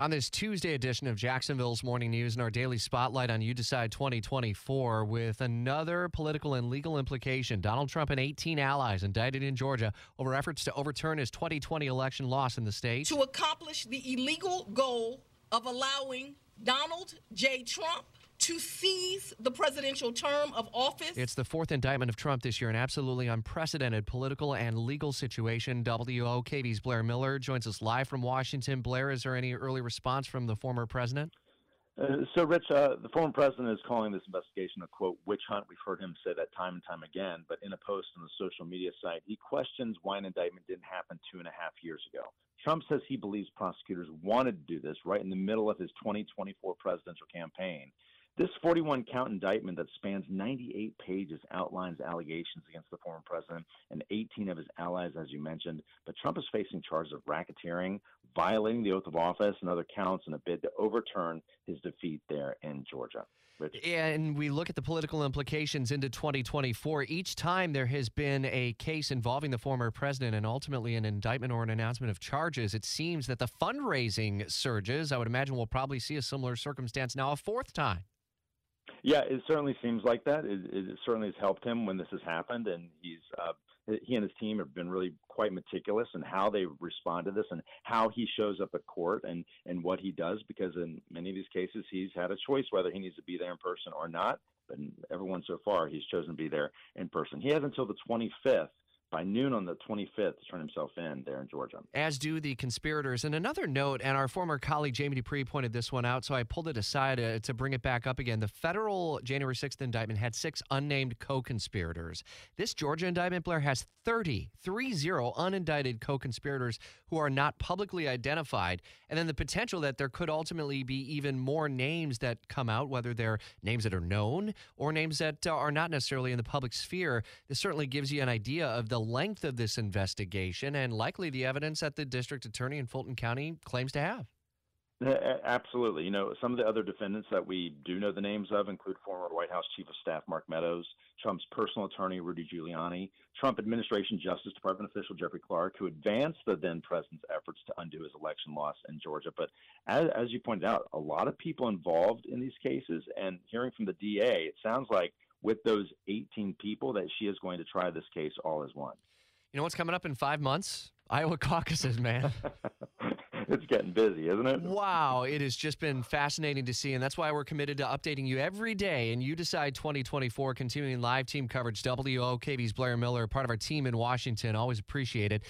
On this Tuesday edition of Jacksonville's Morning News and our daily spotlight on You Decide 2024 with another political and legal implication. Donald Trump and 18 allies indicted in Georgia over efforts to overturn his 2020 election loss in the state. To accomplish the illegal goal of allowing Donald J. Trump to seize the presidential term of office. It's the fourth indictment of Trump this year, an absolutely unprecedented political and legal situation. WOKV's Blair Miller joins us live from Washington. Blair, is there any early response from the former president? Uh, so, Rich, uh, the former president is calling this investigation a quote witch hunt. We've heard him say that time and time again. But in a post on the social media site, he questions why an indictment didn't happen two and a half years ago. Trump says he believes prosecutors wanted to do this right in the middle of his 2024 presidential campaign. This 41 count indictment that spans 98 pages outlines allegations against the former president and 18 of his allies, as you mentioned. But Trump is facing charges of racketeering, violating the oath of office, and other counts in a bid to overturn his defeat there in Georgia. And we look at the political implications into 2024. Each time there has been a case involving the former president and ultimately an indictment or an announcement of charges, it seems that the fundraising surges. I would imagine we'll probably see a similar circumstance now a fourth time. Yeah, it certainly seems like that. It, it certainly has helped him when this has happened, and he's uh, he and his team have been really quite meticulous in how they respond to this and how he shows up at court and and what he does. Because in many of these cases, he's had a choice whether he needs to be there in person or not. But everyone so far, he's chosen to be there in person. He has until the 25th by noon on the 25th to turn himself in there in Georgia. As do the conspirators. And another note, and our former colleague Jamie Dupree pointed this one out, so I pulled it aside uh, to bring it back up again. The federal January 6th indictment had six unnamed co conspirators. This Georgia indictment, Blair, has 30, 30 unindicted co conspirators who are not publicly identified. And then the potential that there could ultimately be even more names that come out, whether they're names that are known or names that uh, are not necessarily in the public sphere. This certainly gives you an idea of the the length of this investigation and likely the evidence that the district attorney in Fulton County claims to have. Absolutely. You know, some of the other defendants that we do know the names of include former White House Chief of Staff Mark Meadows, Trump's personal attorney Rudy Giuliani, Trump administration Justice Department official Jeffrey Clark, who advanced the then president's efforts to undo his election loss in Georgia. But as, as you pointed out, a lot of people involved in these cases, and hearing from the DA, it sounds like with those 18 people that she is going to try this case all as one. You know what's coming up in five months? Iowa caucuses, man. it's getting busy, isn't it? Wow, it has just been fascinating to see, and that's why we're committed to updating you every day. And you decide 2024, continuing live team coverage. WOKV's Blair Miller, part of our team in Washington. Always appreciate it.